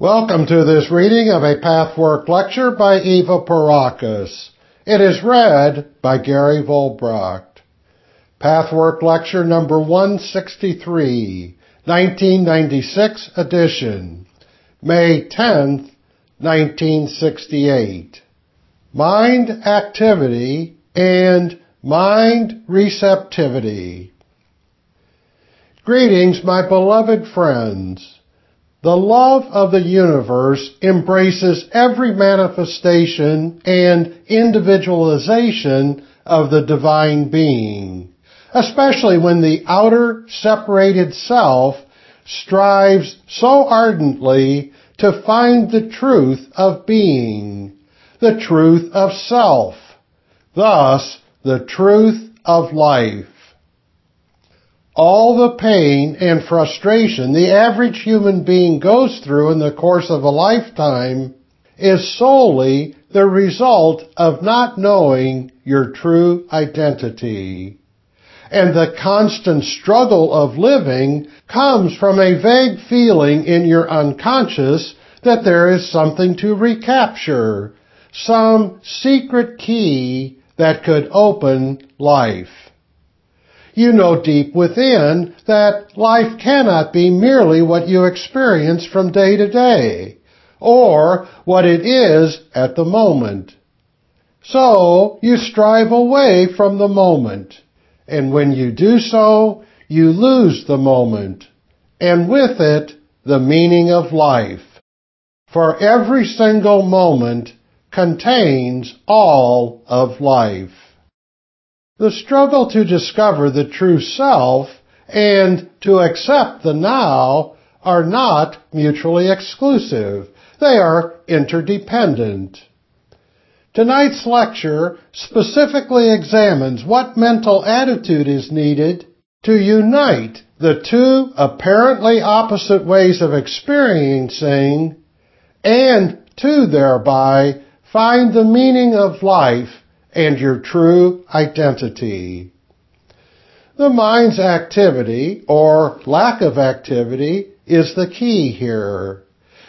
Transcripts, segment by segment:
Welcome to this reading of a Pathwork lecture by Eva Pierrakos. It is read by Gary Volbracht. Pathwork lecture number 163, 1996 edition, May 10th, 1968. Mind activity and mind receptivity. Greetings, my beloved friends. The love of the universe embraces every manifestation and individualization of the divine being, especially when the outer separated self strives so ardently to find the truth of being, the truth of self, thus the truth of life all the pain and frustration the average human being goes through in the course of a lifetime is solely the result of not knowing your true identity. And the constant struggle of living comes from a vague feeling in your unconscious that there is something to recapture, some secret key that could open life you know deep within that life cannot be merely what you experience from day to day, or what it is at the moment. So you strive away from the moment, and when you do so, you lose the moment, and with it, the meaning of life. For every single moment contains all of life. The struggle to discover the true self and to accept the now are not mutually exclusive. They are interdependent. Tonight's lecture specifically examines what mental attitude is needed to unite the two apparently opposite ways of experiencing and to thereby find the meaning of life and your true identity. The mind's activity or lack of activity is the key here.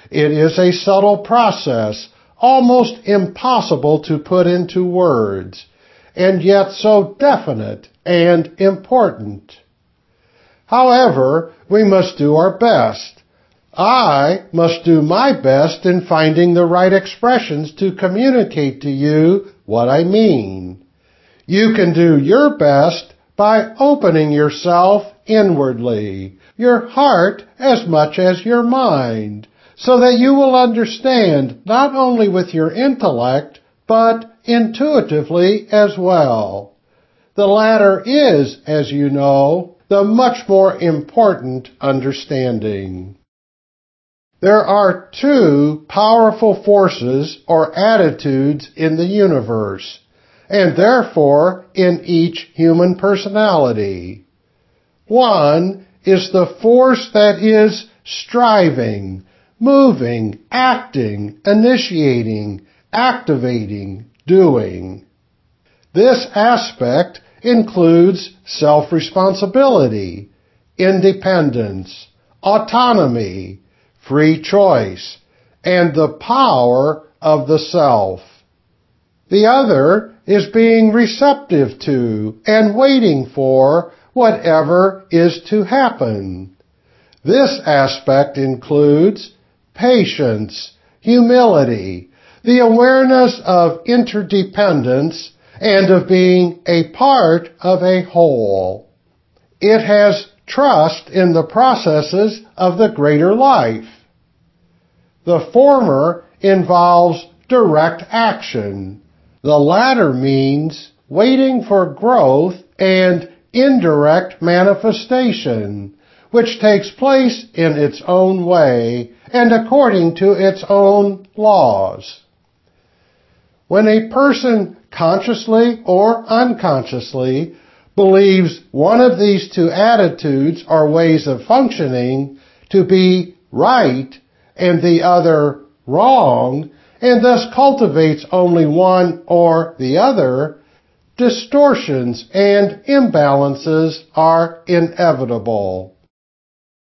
It is a subtle process, almost impossible to put into words, and yet so definite and important. However, we must do our best I must do my best in finding the right expressions to communicate to you what I mean. You can do your best by opening yourself inwardly, your heart as much as your mind, so that you will understand not only with your intellect, but intuitively as well. The latter is, as you know, the much more important understanding. There are two powerful forces or attitudes in the universe, and therefore in each human personality. One is the force that is striving, moving, acting, initiating, activating, doing. This aspect includes self-responsibility, independence, autonomy, free choice, and the power of the self. The other is being receptive to and waiting for whatever is to happen. This aspect includes patience, humility, the awareness of interdependence, and of being a part of a whole. It has trust in the processes of the greater life. The former involves direct action. The latter means waiting for growth and indirect manifestation, which takes place in its own way and according to its own laws. When a person consciously or unconsciously believes one of these two attitudes or ways of functioning to be right and the other wrong, and thus cultivates only one or the other, distortions and imbalances are inevitable.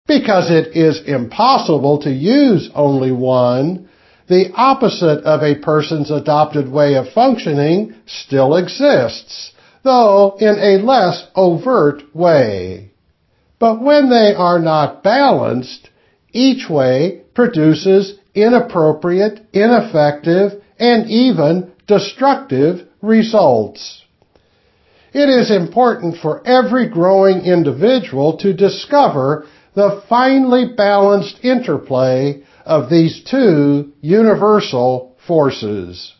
Because it is impossible to use only one, the opposite of a person's adopted way of functioning still exists, though in a less overt way. But when they are not balanced, each way produces inappropriate, ineffective, and even destructive results. It is important for every growing individual to discover the finely balanced interplay of these two universal forces.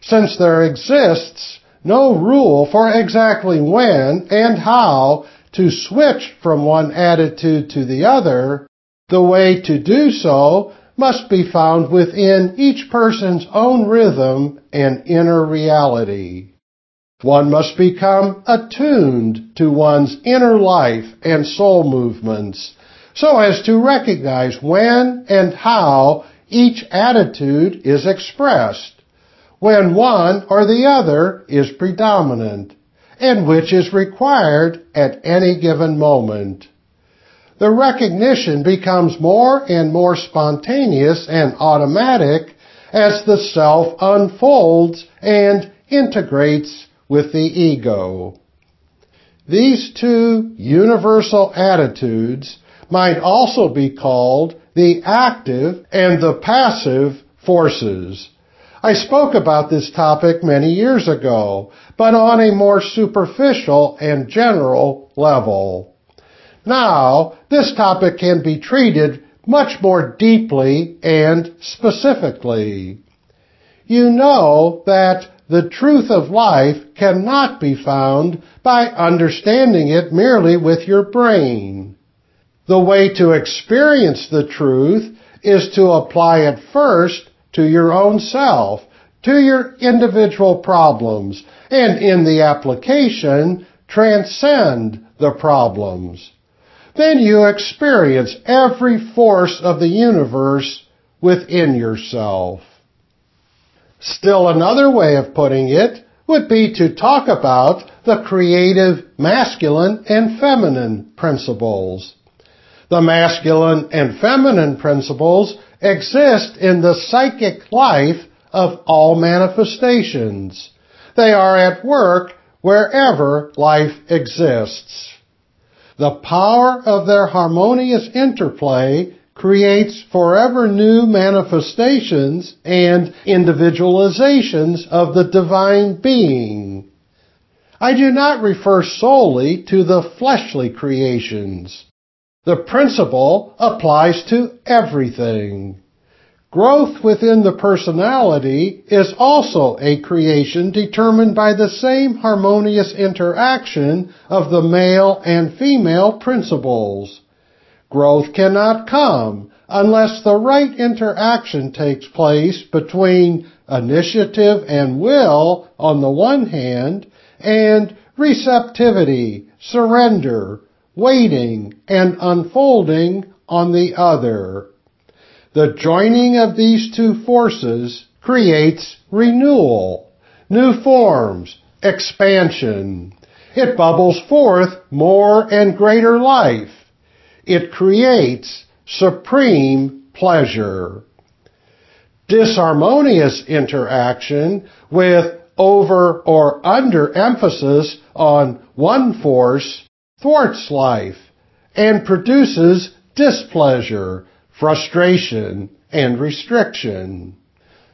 Since there exists no rule for exactly when and how to switch from one attitude to the other, the way to do so must be found within each person's own rhythm and inner reality. One must become attuned to one's inner life and soul movements so as to recognize when and how each attitude is expressed, when one or the other is predominant, and which is required at any given moment. The recognition becomes more and more spontaneous and automatic as the self unfolds and integrates with the ego. These two universal attitudes might also be called the active and the passive forces. I spoke about this topic many years ago, but on a more superficial and general level. Now, this topic can be treated much more deeply and specifically. You know that the truth of life cannot be found by understanding it merely with your brain. The way to experience the truth is to apply it first to your own self, to your individual problems, and in the application, transcend the problems. Then you experience every force of the universe within yourself. Still another way of putting it would be to talk about the creative masculine and feminine principles. The masculine and feminine principles exist in the psychic life of all manifestations. They are at work wherever life exists. The power of their harmonious interplay creates forever new manifestations and individualizations of the divine being. I do not refer solely to the fleshly creations. The principle applies to everything. Growth within the personality is also a creation determined by the same harmonious interaction of the male and female principles. Growth cannot come unless the right interaction takes place between initiative and will on the one hand and receptivity, surrender, waiting, and unfolding on the other. The joining of these two forces creates renewal, new forms, expansion. It bubbles forth more and greater life. It creates supreme pleasure. Disharmonious interaction with over or under emphasis on one force thwarts life and produces displeasure, frustration, and restriction.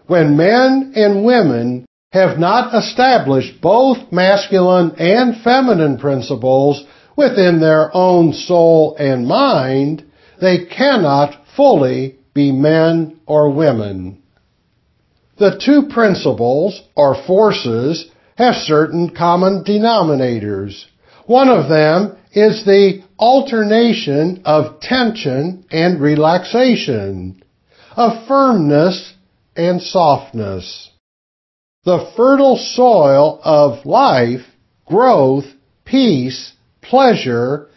When men and women have not established both masculine and feminine principles within their own soul and mind, they cannot fully be men or women. The two principles, or forces, have certain common denominators. One of them is the alternation of tension and relaxation, of firmness and softness. The fertile soil of life, growth, peace, pleasure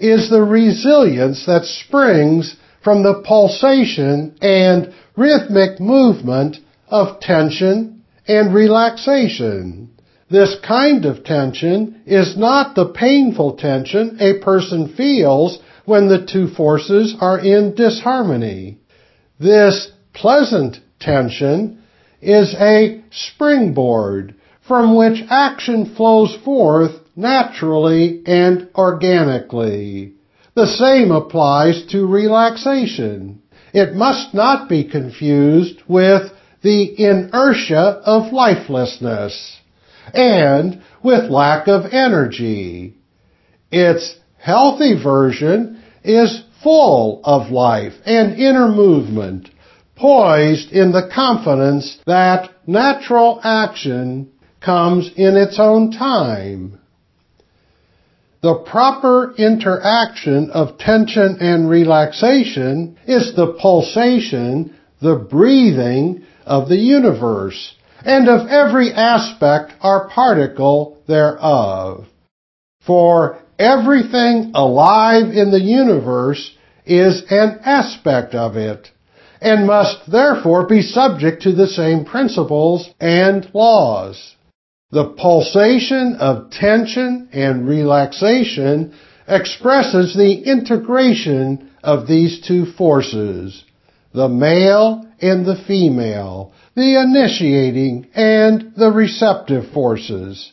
is the resilience that springs from the pulsation and rhythmic movement of tension and relaxation. This kind of tension is not the painful tension a person feels when the two forces are in disharmony. This pleasant tension is a springboard from which action flows forth naturally and organically. The same applies to relaxation. It must not be confused with the inertia of lifelessness and with lack of energy. Its healthy version is full of life and inner movement, poised in the confidence that natural action comes in its own time. The proper interaction of tension and relaxation is the pulsation, the breathing of the universe, and of every aspect or particle thereof. For everything alive in the universe is an aspect of it, and must therefore be subject to the same principles and laws. The pulsation of tension and relaxation expresses the integration of these two forces, the male and the female, the initiating and the receptive forces.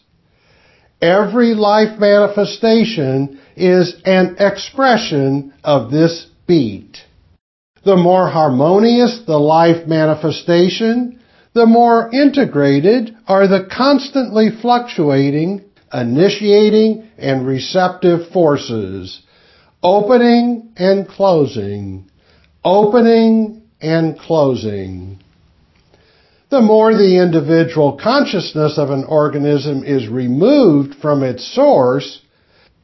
Every life manifestation is an expression of this beat. The more harmonious the life manifestation, the more integrated are the constantly fluctuating, initiating, and receptive forces, opening and closing, opening and closing. The more the individual consciousness of an organism is removed from its source,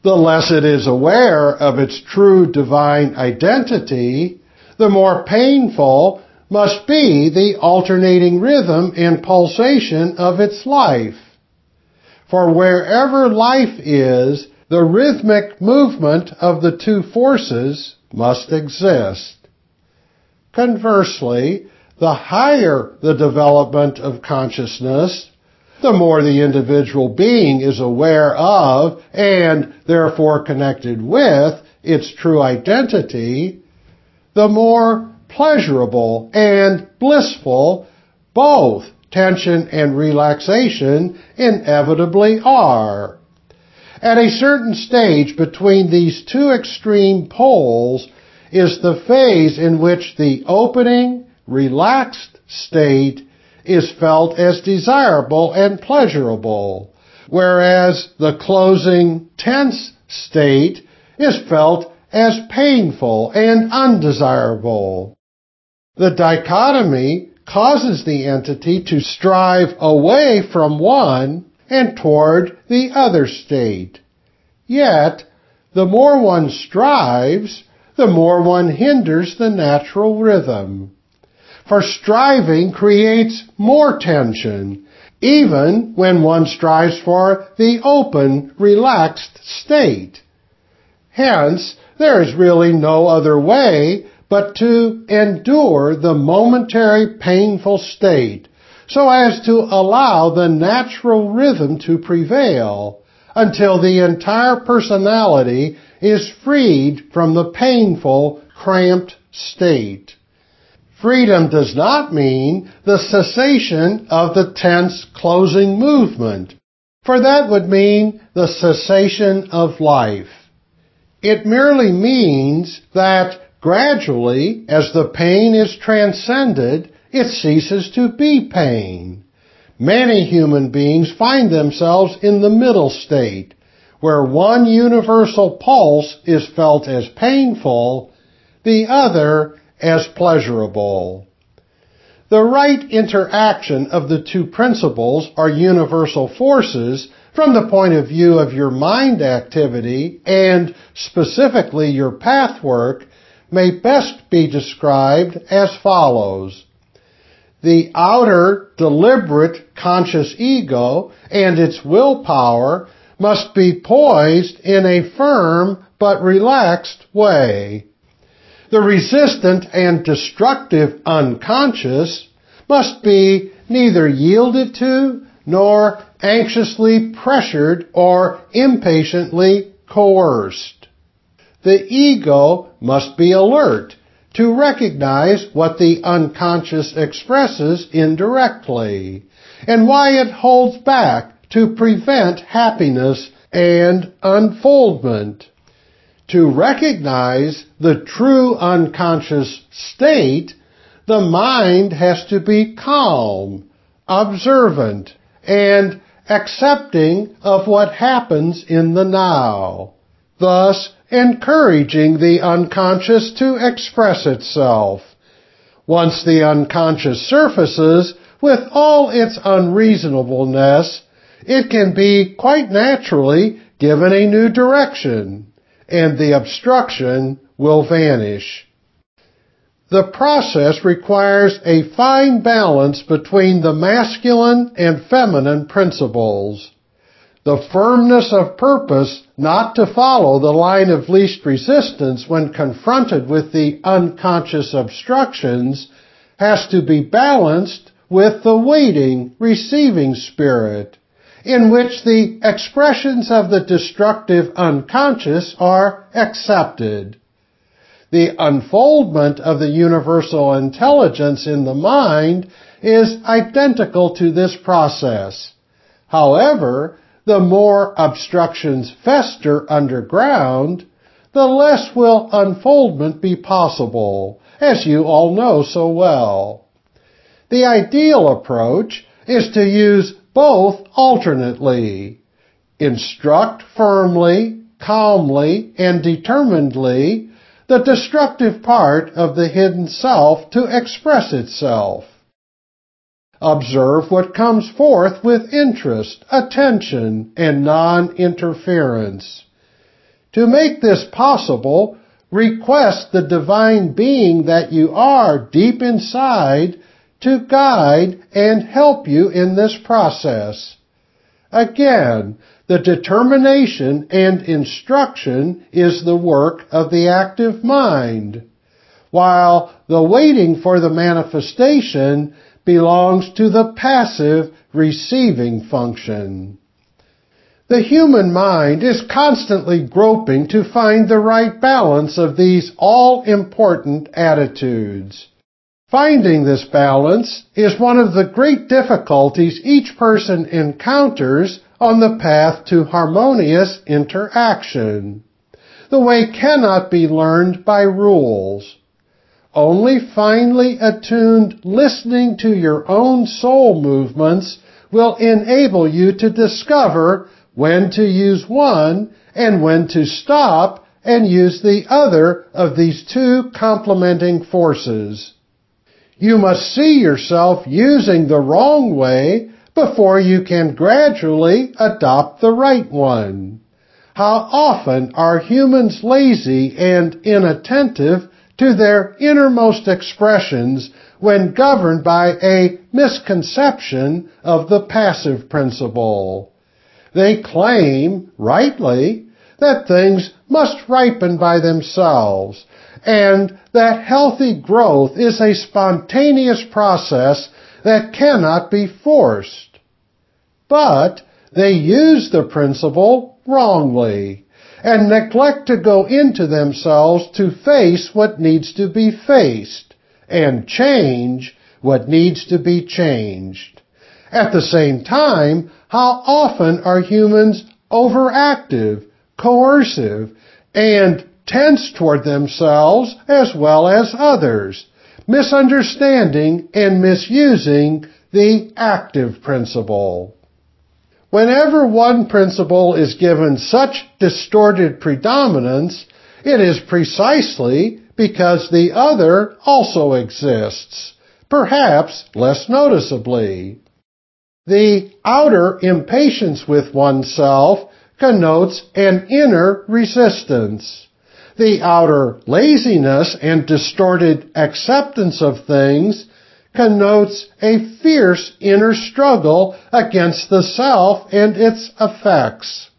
the less it is aware of its true divine identity, the more painful must be the alternating rhythm and pulsation of its life. For wherever life is, the rhythmic movement of the two forces must exist. Conversely, the higher the development of consciousness, the more the individual being is aware of and therefore connected with its true identity, the more pleasurable and blissful both tension and relaxation inevitably are. At a certain stage between these two extreme poles is the phase in which the opening, relaxed state is felt as desirable and pleasurable, whereas the closing, tense state is felt as painful and undesirable. The dichotomy causes the entity to strive away from one and toward the other state. Yet, the more one strives, the more one hinders the natural rhythm. For striving creates more tension, even when one strives for the open, relaxed state. Hence, there is really no other way but to endure the momentary painful state so as to allow the natural rhythm to prevail until the entire personality is freed from the painful, cramped state. Freedom does not mean the cessation of the tense closing movement, for that would mean the cessation of life. It merely means that Gradually, as the pain is transcended, it ceases to be pain. Many human beings find themselves in the middle state, where one universal pulse is felt as painful, the other as pleasurable. The right interaction of the two principles are universal forces from the point of view of your mind activity and specifically your path work may best be described as follows. The outer, deliberate, conscious ego and its willpower must be poised in a firm but relaxed way. The resistant and destructive unconscious must be neither yielded to nor anxiously pressured or impatiently coerced. the ego must be alert to recognize what the unconscious expresses indirectly and why it holds back to prevent happiness and unfoldment. To recognize the true unconscious state, the mind has to be calm, observant, and accepting of what happens in the now, thus encouraging the unconscious to express itself. Once the unconscious surfaces with all its unreasonableness, it can be quite naturally given a new direction, and the obstruction will vanish. The process requires a fine balance between the masculine and feminine principles. The firmness of purpose not to follow the line of least resistance when confronted with the unconscious obstructions has to be balanced with the waiting, receiving spirit, in which the expressions of the destructive unconscious are accepted the unfoldment of the universal intelligence in the mind is identical to this process. However, the more obstructions fester underground, the less will unfoldment be possible, as you all know so well. The ideal approach is to use both alternately. Instruct firmly, calmly, and determinedly the destructive part of the hidden self to express itself. Observe what comes forth with interest, attention, and non-interference. To make this possible, request the divine being that you are deep inside to guide and help you in this process. Again, the determination and instruction is the work of the active mind, while the waiting for the manifestation belongs to the passive receiving function. The human mind is constantly groping to find the right balance of these all-important attitudes. Finding this balance is one of the great difficulties each person encounters on the path to harmonious interaction. The way cannot be learned by rules. Only finely attuned listening to your own soul movements will enable you to discover when to use one and when to stop and use the other of these two complementing forces. You must see yourself using the wrong way before you can gradually adopt the right one. How often are humans lazy and inattentive to their innermost expressions when governed by a misconception of the passive principle. They claim, rightly, that things must ripen by themselves and that healthy growth is a spontaneous process that cannot be forced. But they use the principle wrongly and neglect to go into themselves to face what needs to be faced and change what needs to be changed. At the same time, how often are humans overactive, coercive, and tense toward themselves as well as others, misunderstanding and misusing the active principle. Whenever one principle is given such distorted predominance, it is precisely because the other also exists, perhaps less noticeably. The outer impatience with oneself connotes an inner resistance the outer laziness and distorted acceptance of things connotes a fierce inner struggle against the self and its effects.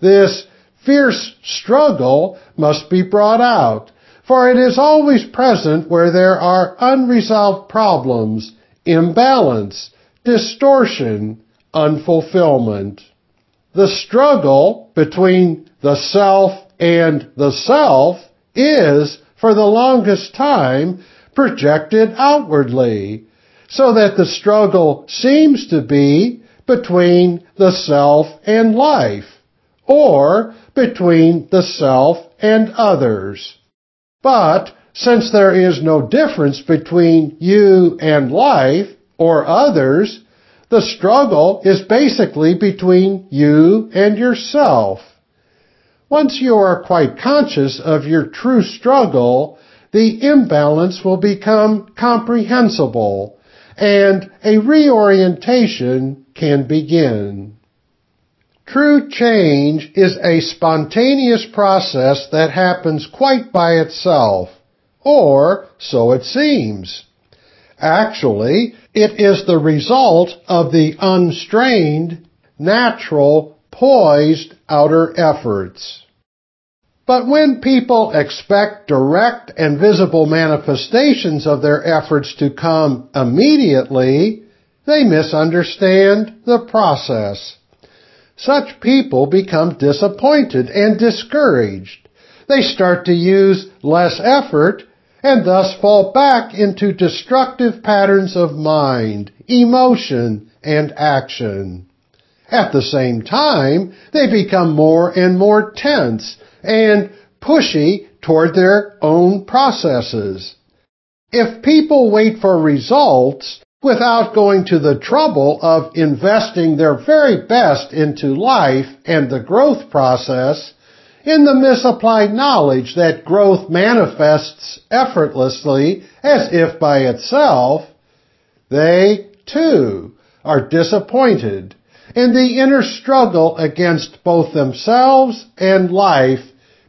This fierce struggle must be brought out, for it is always present where there are unresolved problems, imbalance, distortion, unfulfillment. The struggle between the self and the self is, for the longest time, projected outwardly, so that the struggle seems to be between the self and life, or between the self and others. But since there is no difference between you and life or others, the struggle is basically between you and yourself. Once you are quite conscious of your true struggle, the imbalance will become comprehensible and a reorientation can begin. True change is a spontaneous process that happens quite by itself, or so it seems. Actually, it is the result of the unstrained, natural, poised outer efforts. But when people expect direct and visible manifestations of their efforts to come immediately, they misunderstand the process. Such people become disappointed and discouraged. They start to use less effort and thus fall back into destructive patterns of mind, emotion, and action. At the same time, they become more and more tense and pushy toward their own processes. If people wait for results without going to the trouble of investing their very best into life and the growth process, in the misapplied knowledge that growth manifests effortlessly as if by itself, they, too, are disappointed, and the inner struggle against both themselves and life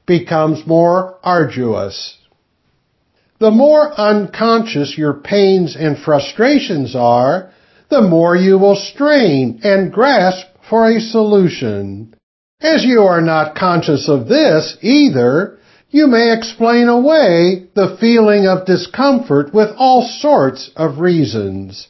becomes more arduous. The more unconscious your pains and frustrations are, the more you will strain and grasp for a solution. As you are not conscious of this either, you may explain away the feeling of discomfort with all sorts of reasons.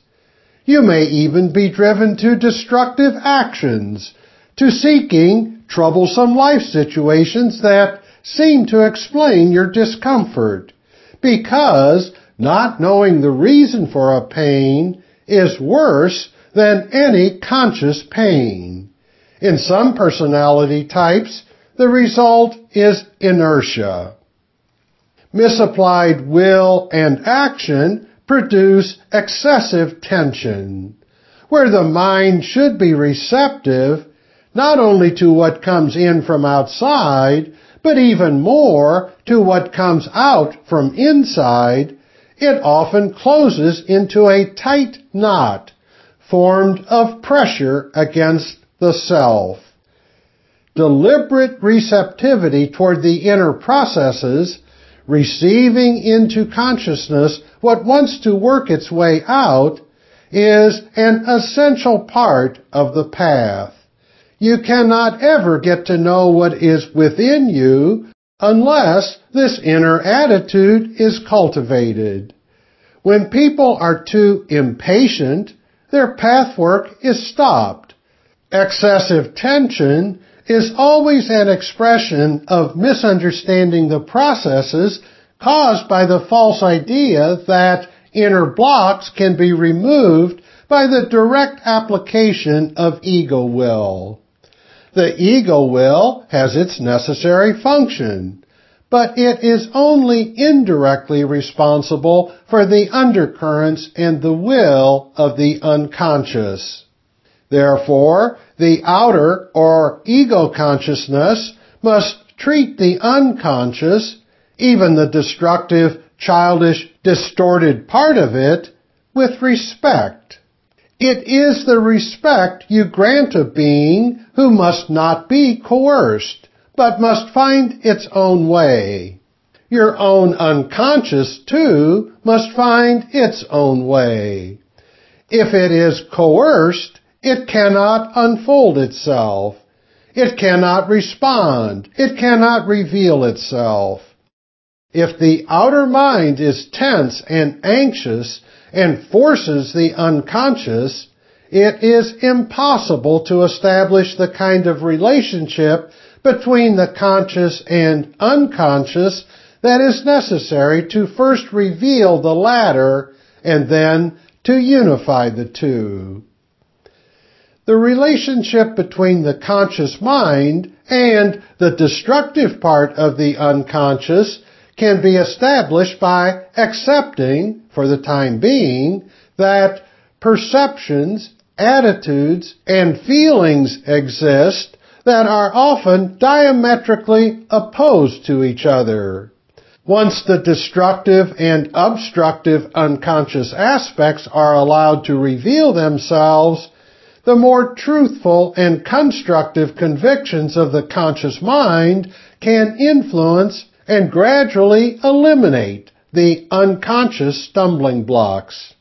You may even be driven to destructive actions, to seeking troublesome life situations that seem to explain your discomfort, because not knowing the reason for a pain is worse than any conscious pain. In some personality types, the result is inertia. Misapplied will and action produce excessive tension, where the mind should be receptive not only to what comes in from outside, but even more to what comes out from inside, it often closes into a tight knot formed of pressure against the self. Deliberate receptivity toward the inner processes, receiving into consciousness what wants to work its way out, is an essential part of the path. You cannot ever get to know what is within you unless this inner attitude is cultivated. When people are too impatient, their pathwork is stopped Excessive tension is always an expression of misunderstanding the processes caused by the false idea that inner blocks can be removed by the direct application of ego will. The ego will has its necessary function, but it is only indirectly responsible for the undercurrents and the will of the unconscious. Therefore, the outer or ego consciousness must treat the unconscious, even the destructive, childish, distorted part of it, with respect. It is the respect you grant a being who must not be coerced, but must find its own way. Your own unconscious, too, must find its own way. If it is coerced, it cannot unfold itself. It cannot respond. It cannot reveal itself. If the outer mind is tense and anxious and forces the unconscious, it is impossible to establish the kind of relationship between the conscious and unconscious that is necessary to first reveal the latter and then to unify the two. The relationship between the conscious mind and the destructive part of the unconscious can be established by accepting, for the time being, that perceptions, attitudes, and feelings exist that are often diametrically opposed to each other. Once the destructive and obstructive unconscious aspects are allowed to reveal themselves, the more truthful and constructive convictions of the conscious mind can influence and gradually eliminate the unconscious stumbling blocks.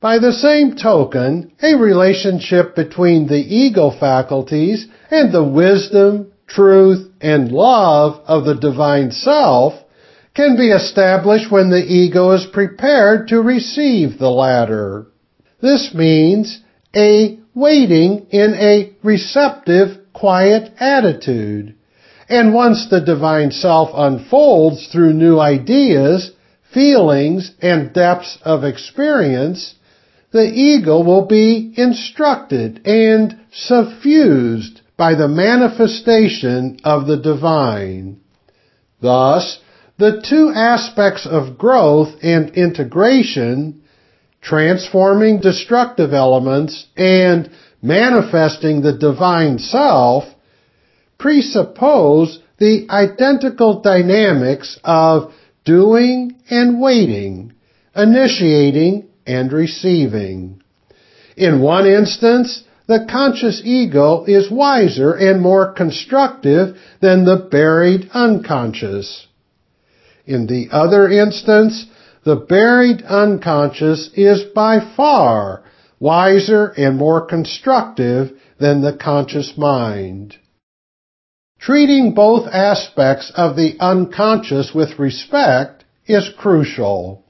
By the same token, a relationship between the ego faculties and the wisdom, truth, and love of the divine self can be established when the ego is prepared to receive the latter. This means a waiting in a receptive, quiet attitude. And once the divine self unfolds through new ideas, feelings, and depths of experience, the ego will be instructed and suffused by the manifestation of the divine. Thus, the two aspects of growth and integration, transforming destructive elements and manifesting the divine self, presuppose the identical dynamics of doing and waiting, initiating and receiving. In one instance, the conscious ego is wiser and more constructive than the buried unconscious. In the other instance, the buried unconscious is by far wiser and more constructive than the conscious mind. Treating both aspects of the unconscious with respect is crucial.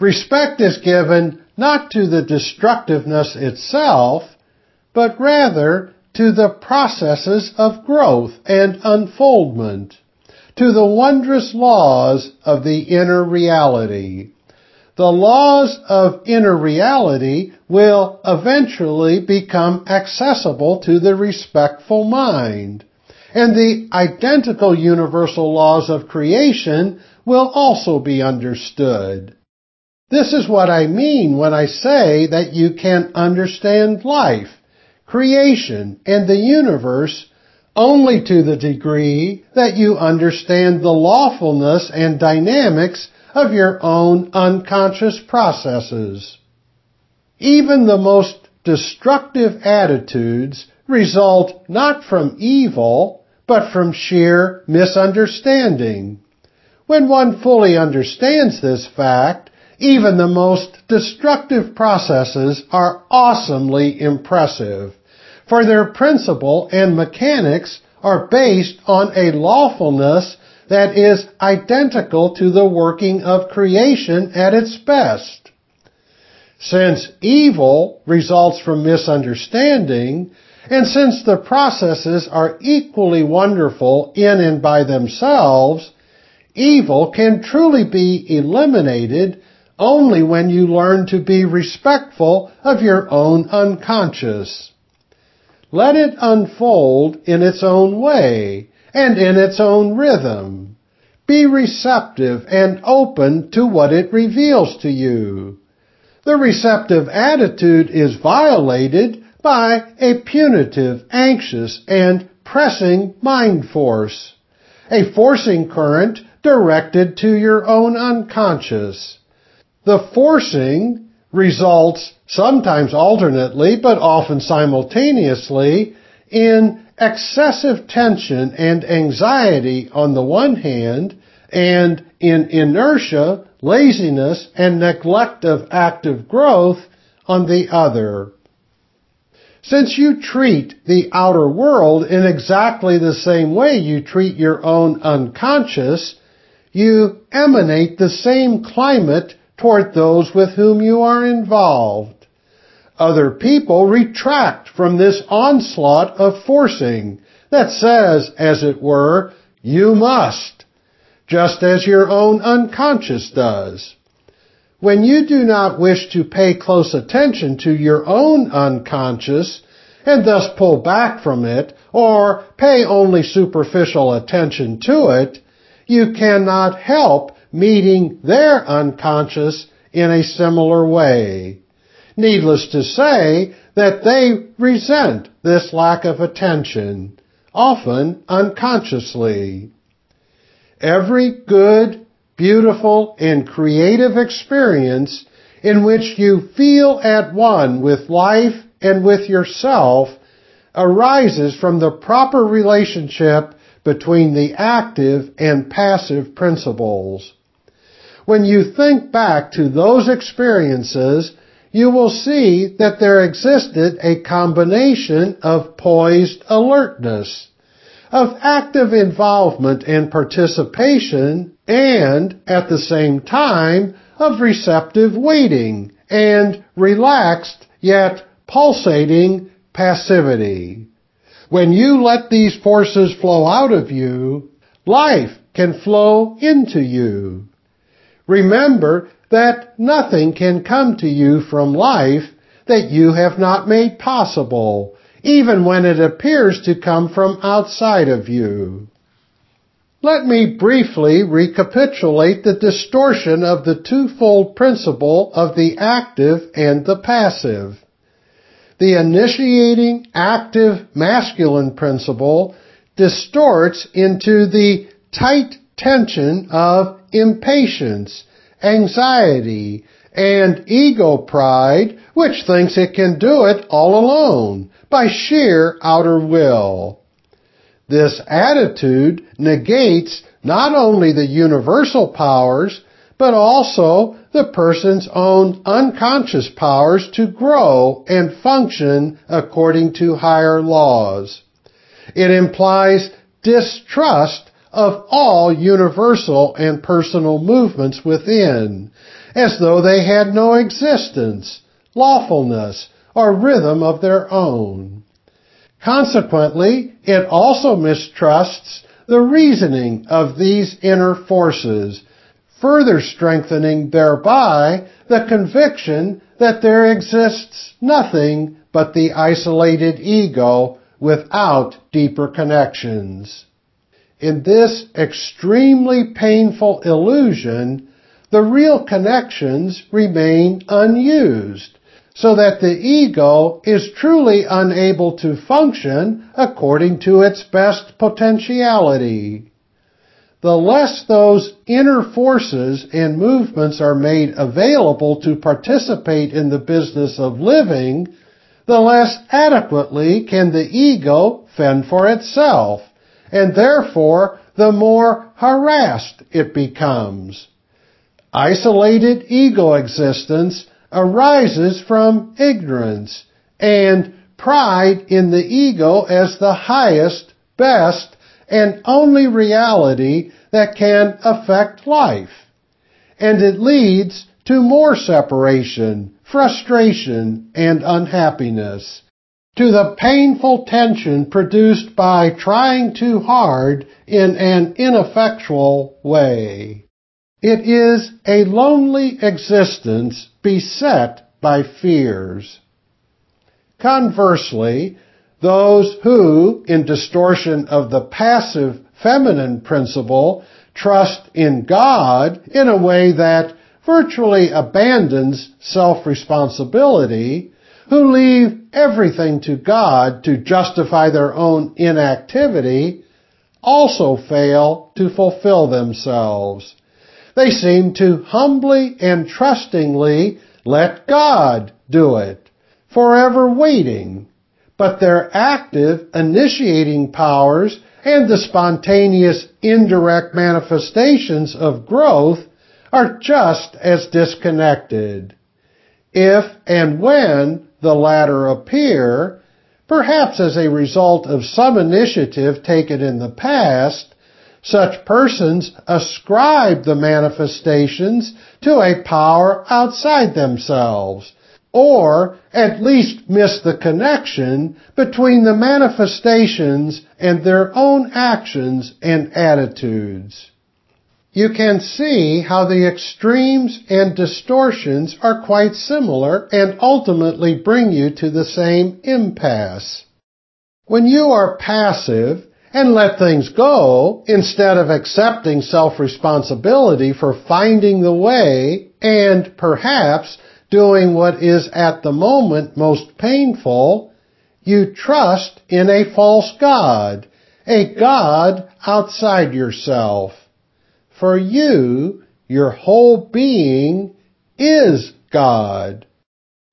Respect is given not to the destructiveness itself, but rather to the processes of growth and unfoldment, to the wondrous laws of the inner reality. The laws of inner reality will eventually become accessible to the respectful mind, and the identical universal laws of creation will also be understood. This is what I mean when I say that you can understand life, creation, and the universe only to the degree that you understand the lawfulness and dynamics of your own unconscious processes. Even the most destructive attitudes result not from evil, but from sheer misunderstanding. When one fully understands this fact, even the most destructive processes are awesomely impressive, for their principle and mechanics are based on a lawfulness that is identical to the working of creation at its best. Since evil results from misunderstanding, and since the processes are equally wonderful in and by themselves, evil can truly be eliminated only when you learn to be respectful of your own unconscious. Let it unfold in its own way and in its own rhythm. Be receptive and open to what it reveals to you. The receptive attitude is violated by a punitive, anxious, and pressing mind force. A forcing current directed to your own unconscious. The forcing results sometimes alternately, but often simultaneously, in excessive tension and anxiety on the one hand, and in inertia, laziness, and neglect of active growth on the other. Since you treat the outer world in exactly the same way you treat your own unconscious, you emanate the same climate toward those with whom you are involved. Other people retract from this onslaught of forcing that says, as it were, you must, just as your own unconscious does. When you do not wish to pay close attention to your own unconscious, and thus pull back from it, or pay only superficial attention to it, you cannot help meeting their unconscious in a similar way. Needless to say that they resent this lack of attention, often unconsciously. Every good, beautiful, and creative experience in which you feel at one with life and with yourself arises from the proper relationship between the active and passive principles. When you think back to those experiences, you will see that there existed a combination of poised alertness, of active involvement and participation, and, at the same time, of receptive waiting and relaxed yet pulsating passivity. When you let these forces flow out of you, life can flow into you. Remember that nothing can come to you from life that you have not made possible, even when it appears to come from outside of you. Let me briefly recapitulate the distortion of the twofold principle of the active and the passive. The initiating active masculine principle distorts into the tight tension of impatience, anxiety, and ego pride, which thinks it can do it all alone by sheer outer will. This attitude negates not only the universal powers, but also the person's own unconscious powers to grow and function according to higher laws. It implies distrust of all universal and personal movements within, as though they had no existence, lawfulness, or rhythm of their own. Consequently, it also mistrusts the reasoning of these inner forces, further strengthening thereby the conviction that there exists nothing but the isolated ego without deeper connections. In this extremely painful illusion, the real connections remain unused, so that the ego is truly unable to function according to its best potentiality. The less those inner forces and movements are made available to participate in the business of living, the less adequately can the ego fend for itself and therefore the more harassed it becomes. Isolated ego existence arises from ignorance and pride in the ego as the highest, best, and only reality that can affect life. And it leads to more separation, frustration, and unhappiness to the painful tension produced by trying too hard in an ineffectual way. It is a lonely existence beset by fears. Conversely, those who, in distortion of the passive feminine principle, trust in God in a way that virtually abandons self-responsibility, who leave everything to God to justify their own inactivity also fail to fulfill themselves. They seem to humbly and trustingly let God do it, forever waiting. But their active initiating powers and the spontaneous indirect manifestations of growth are just as disconnected. If and when the latter appear, perhaps as a result of some initiative taken in the past, such persons ascribe the manifestations to a power outside themselves, or at least miss the connection between the manifestations and their own actions and attitudes. You can see how the extremes and distortions are quite similar and ultimately bring you to the same impasse. When you are passive and let things go instead of accepting self-responsibility for finding the way and perhaps doing what is at the moment most painful, you trust in a false God, a God outside yourself. For you, your whole being is God.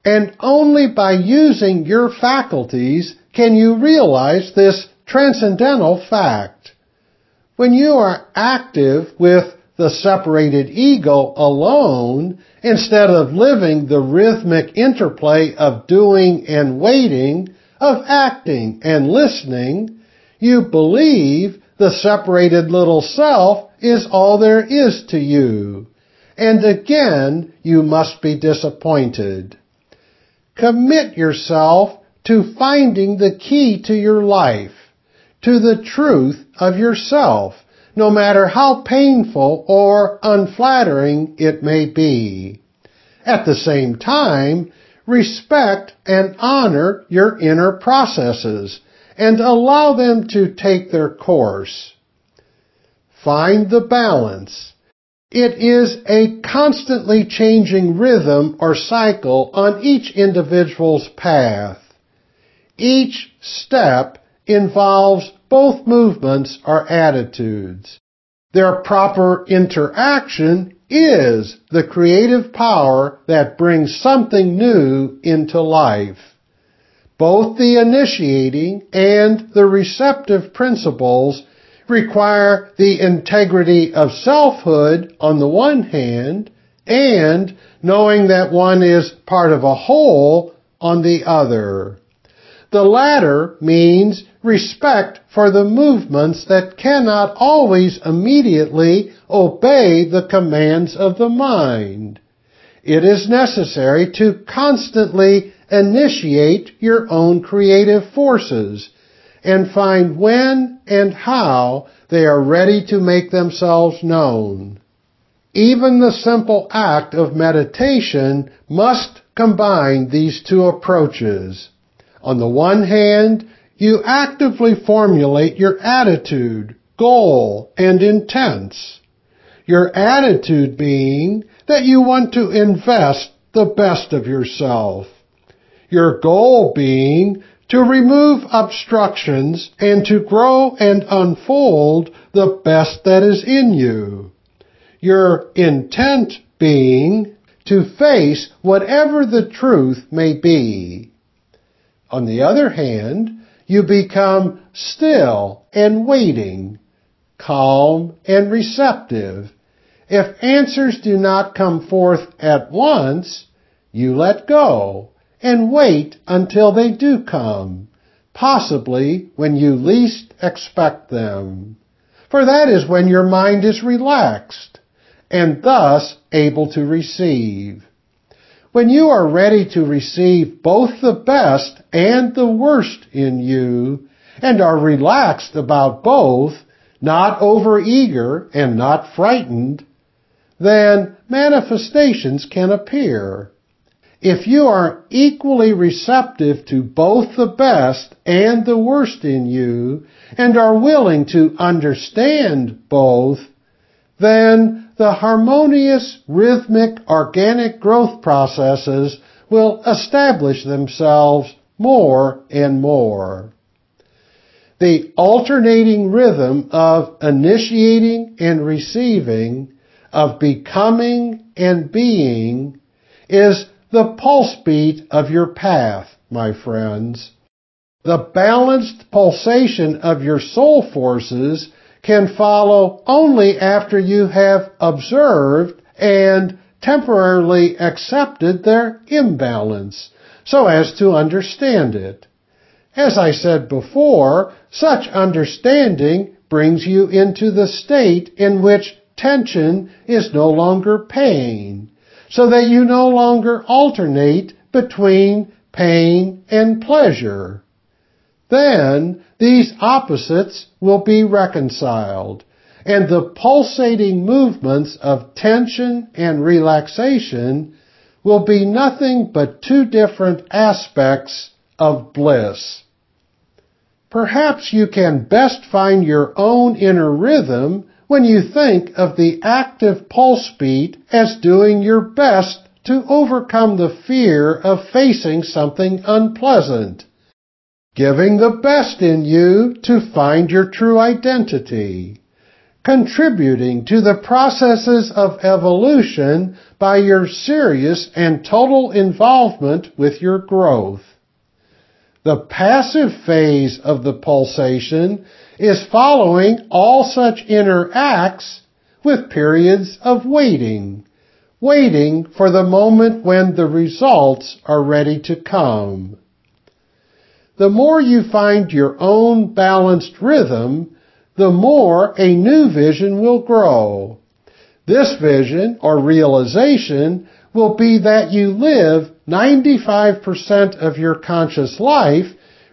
And only by using your faculties can you realize this transcendental fact. When you are active with the separated ego alone instead of living the rhythmic interplay of doing and waiting, of acting and listening, you believe the separated little self is all there is to you. And again, you must be disappointed. Commit yourself to finding the key to your life, to the truth of yourself, no matter how painful or unflattering it may be. At the same time, respect and honor your inner processes and allow them to take their course. Find the balance. It is a constantly changing rhythm or cycle on each individual's path. Each step involves both movements or attitudes. Their proper interaction is the creative power that brings something new into life. Both the initiating and the receptive principles require the integrity of selfhood on the one hand and knowing that one is part of a whole on the other. The latter means respect for the movements that cannot always immediately obey the commands of the mind. It is necessary to constantly initiate your own creative forces and find when and how they are ready to make themselves known. Even the simple act of meditation must combine these two approaches. On the one hand, you actively formulate your attitude, goal, and intents. Your attitude being that you want to invest the best of yourself. Your goal being to remove obstructions and to grow and unfold the best that is in you. Your intent being to face whatever the truth may be. On the other hand, you become still and waiting, calm and receptive. If answers do not come forth at once, you let go and wait until they do come, possibly when you least expect them. For that is when your mind is relaxed and thus able to receive. When you are ready to receive both the best and the worst in you, and are relaxed about both, not overeager and not frightened, then manifestations can appear. If you are equally receptive to both the best and the worst in you, and are willing to understand both, then the harmonious, rhythmic, organic growth processes will establish themselves more and more. The alternating rhythm of initiating and receiving, of becoming and being, is the pulse beat of your path, my friends. The balanced pulsation of your soul forces can follow only after you have observed and temporarily accepted their imbalance so as to understand it. As I said before, such understanding brings you into the state in which tension is no longer pain, so that you no longer alternate between pain and pleasure. Then these opposites will be reconciled and the pulsating movements of tension and relaxation will be nothing but two different aspects of bliss. Perhaps you can best find your own inner rhythm when you think of the active pulse beat as doing your best to overcome the fear of facing something unpleasant, giving the best in you to find your true identity contributing to the processes of evolution by your serious and total involvement with your growth. The passive phase of the pulsation is following all such inner acts with periods of waiting, waiting for the moment when the results are ready to come. The more you find your own balanced rhythm, the more a new vision will grow. This vision or realization will be that you live 95% of your conscious life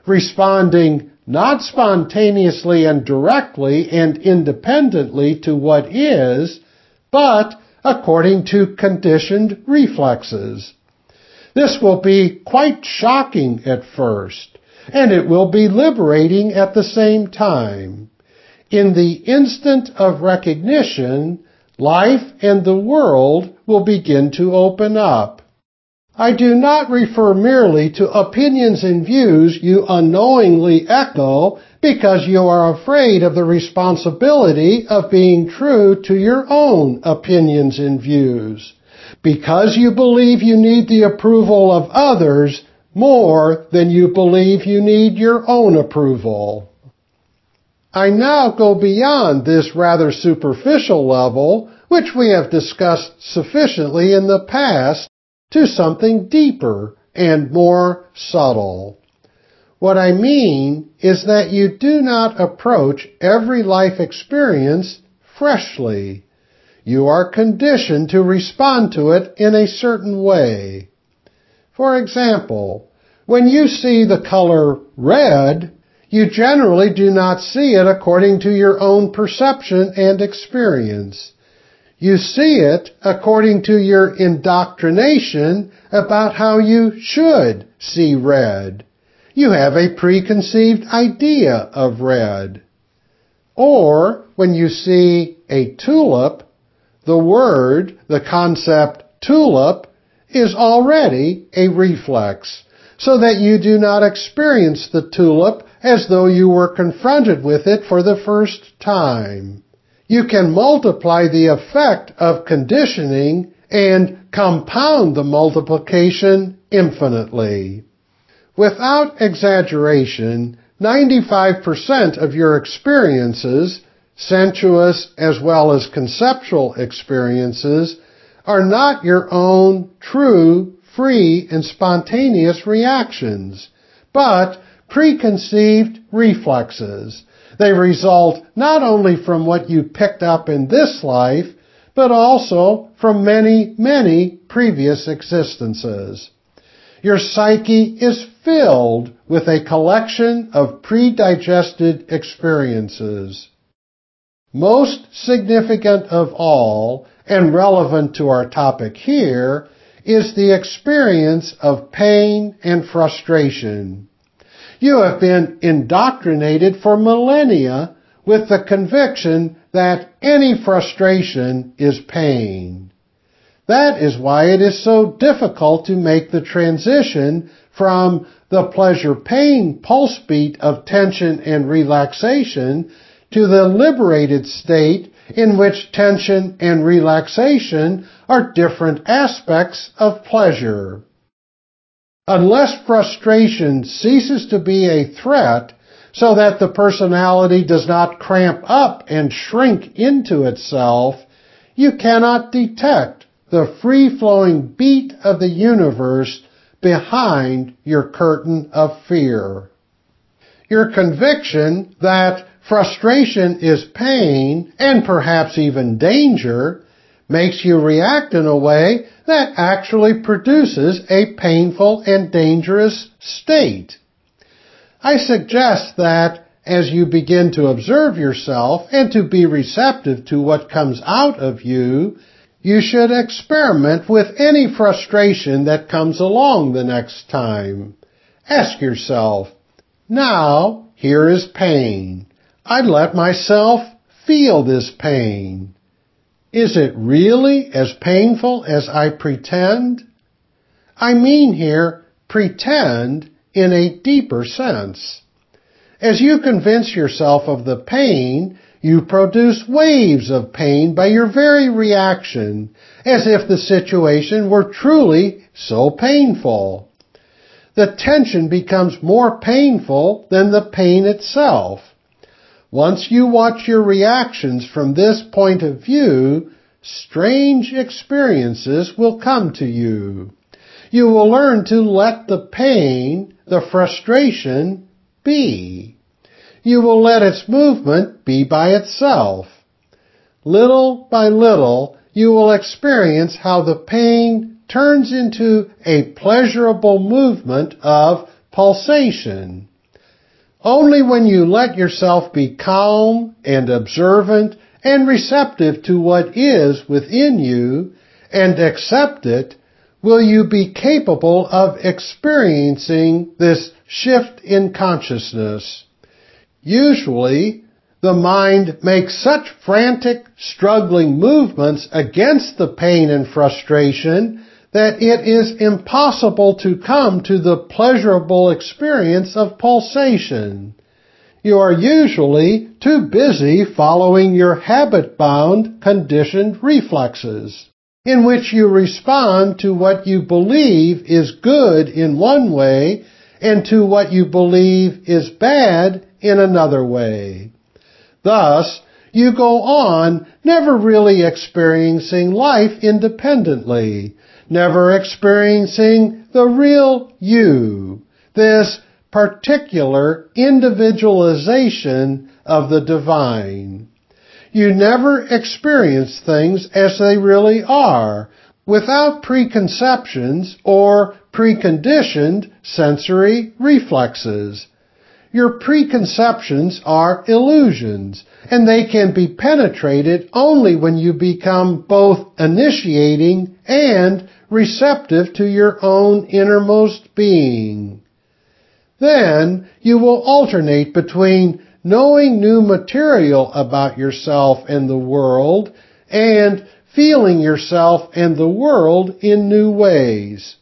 responding not spontaneously and directly and independently to what is, but according to conditioned reflexes. This will be quite shocking at first, and it will be liberating at the same time. In the instant of recognition, life and the world will begin to open up. I do not refer merely to opinions and views you unknowingly echo because you are afraid of the responsibility of being true to your own opinions and views. Because you believe you need the approval of others more than you believe you need your own approval. I now go beyond this rather superficial level, which we have discussed sufficiently in the past, to something deeper and more subtle. What I mean is that you do not approach every life experience freshly. You are conditioned to respond to it in a certain way. For example, when you see the color red, you generally do not see it according to your own perception and experience. You see it according to your indoctrination about how you should see red. You have a preconceived idea of red. Or when you see a tulip, the word, the concept tulip, is already a reflex, so that you do not experience the tulip as though you were confronted with it for the first time. You can multiply the effect of conditioning and compound the multiplication infinitely. Without exaggeration, 95% of your experiences, sensuous as well as conceptual experiences, are not your own true, free, and spontaneous reactions, but preconceived reflexes. They result not only from what you picked up in this life, but also from many, many previous existences. Your psyche is filled with a collection of predigested experiences. Most significant of all, and relevant to our topic here, is the experience of pain and frustration. You have been indoctrinated for millennia with the conviction that any frustration is pain. That is why it is so difficult to make the transition from the pleasure-pain pulse beat of tension and relaxation to the liberated state in which tension and relaxation are different aspects of pleasure. Unless frustration ceases to be a threat so that the personality does not cramp up and shrink into itself, you cannot detect the free-flowing beat of the universe behind your curtain of fear. Your conviction that frustration is pain and perhaps even danger makes you react in a way that actually produces a painful and dangerous state. I suggest that as you begin to observe yourself and to be receptive to what comes out of you, you should experiment with any frustration that comes along the next time. Ask yourself, now here is pain. I let myself feel this pain. Is it really as painful as I pretend? I mean here, pretend in a deeper sense. As you convince yourself of the pain, you produce waves of pain by your very reaction, as if the situation were truly so painful. The tension becomes more painful than the pain itself. Once you watch your reactions from this point of view, strange experiences will come to you. You will learn to let the pain, the frustration, be. You will let its movement be by itself. Little by little, you will experience how the pain turns into a pleasurable movement of pulsation. Only when you let yourself be calm and observant and receptive to what is within you and accept it will you be capable of experiencing this shift in consciousness. Usually, the mind makes such frantic, struggling movements against the pain and frustration that it is impossible to come to the pleasurable experience of pulsation. You are usually too busy following your habit-bound, conditioned reflexes, in which you respond to what you believe is good in one way and to what you believe is bad in another way. Thus, you go on never really experiencing life independently, never experiencing the real you, this particular individualization of the divine. You never experience things as they really are, without preconceptions or preconditioned sensory reflexes. Your preconceptions are illusions, and they can be penetrated only when you become both initiating and receptive to your own innermost being. Then you will alternate between knowing new material about yourself and the world and feeling yourself and the world in new ways.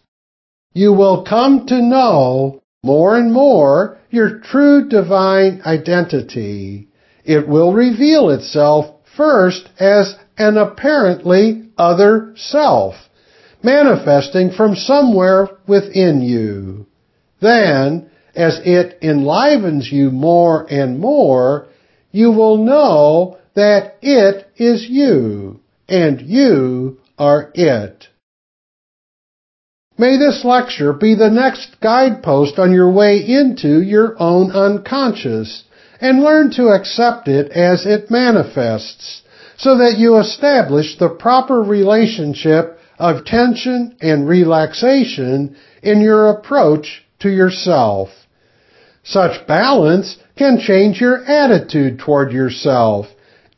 You will come to know more and more your true divine identity. It will reveal itself first as an apparently other self, manifesting from somewhere within you. Then, as it enlivens you more and more, you will know that it is you, and you are it. May this lecture be the next guidepost on your way into your own unconscious and learn to accept it as it manifests so that you establish the proper relationship of tension and relaxation in your approach to yourself. Such balance can change your attitude toward yourself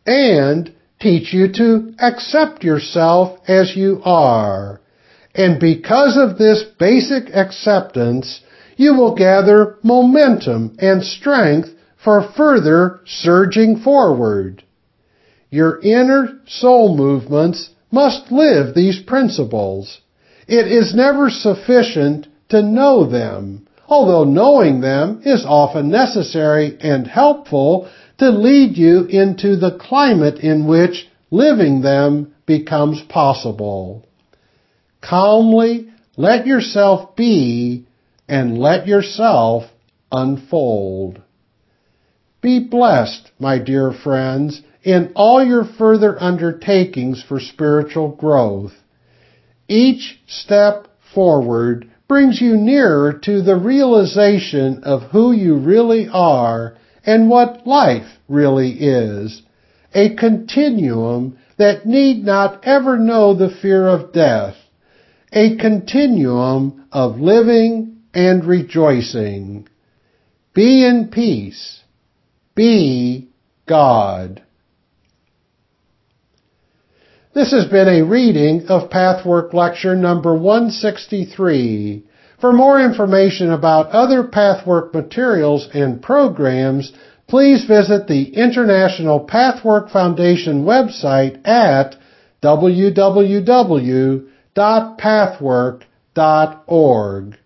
and teach you to accept yourself as you are. And because of this basic acceptance, you will gather momentum and strength for further surging forward. Your inner soul movements must live these principles. It is never sufficient to know them, although knowing them is often necessary and helpful to lead you into the climate in which living them becomes possible. Calmly let yourself be and let yourself unfold. Be blessed, my dear friends, in all your further undertakings for spiritual growth. Each step forward brings you nearer to the realization of who you really are and what life really is, a continuum that need not ever know the fear of death, a continuum of living and rejoicing. Be in peace. Be God. This has been a reading of Pathwork Lecture number 163. For more information about other Pathwork materials and programs, please visit the International Pathwork Foundation website at www.pathwork.org.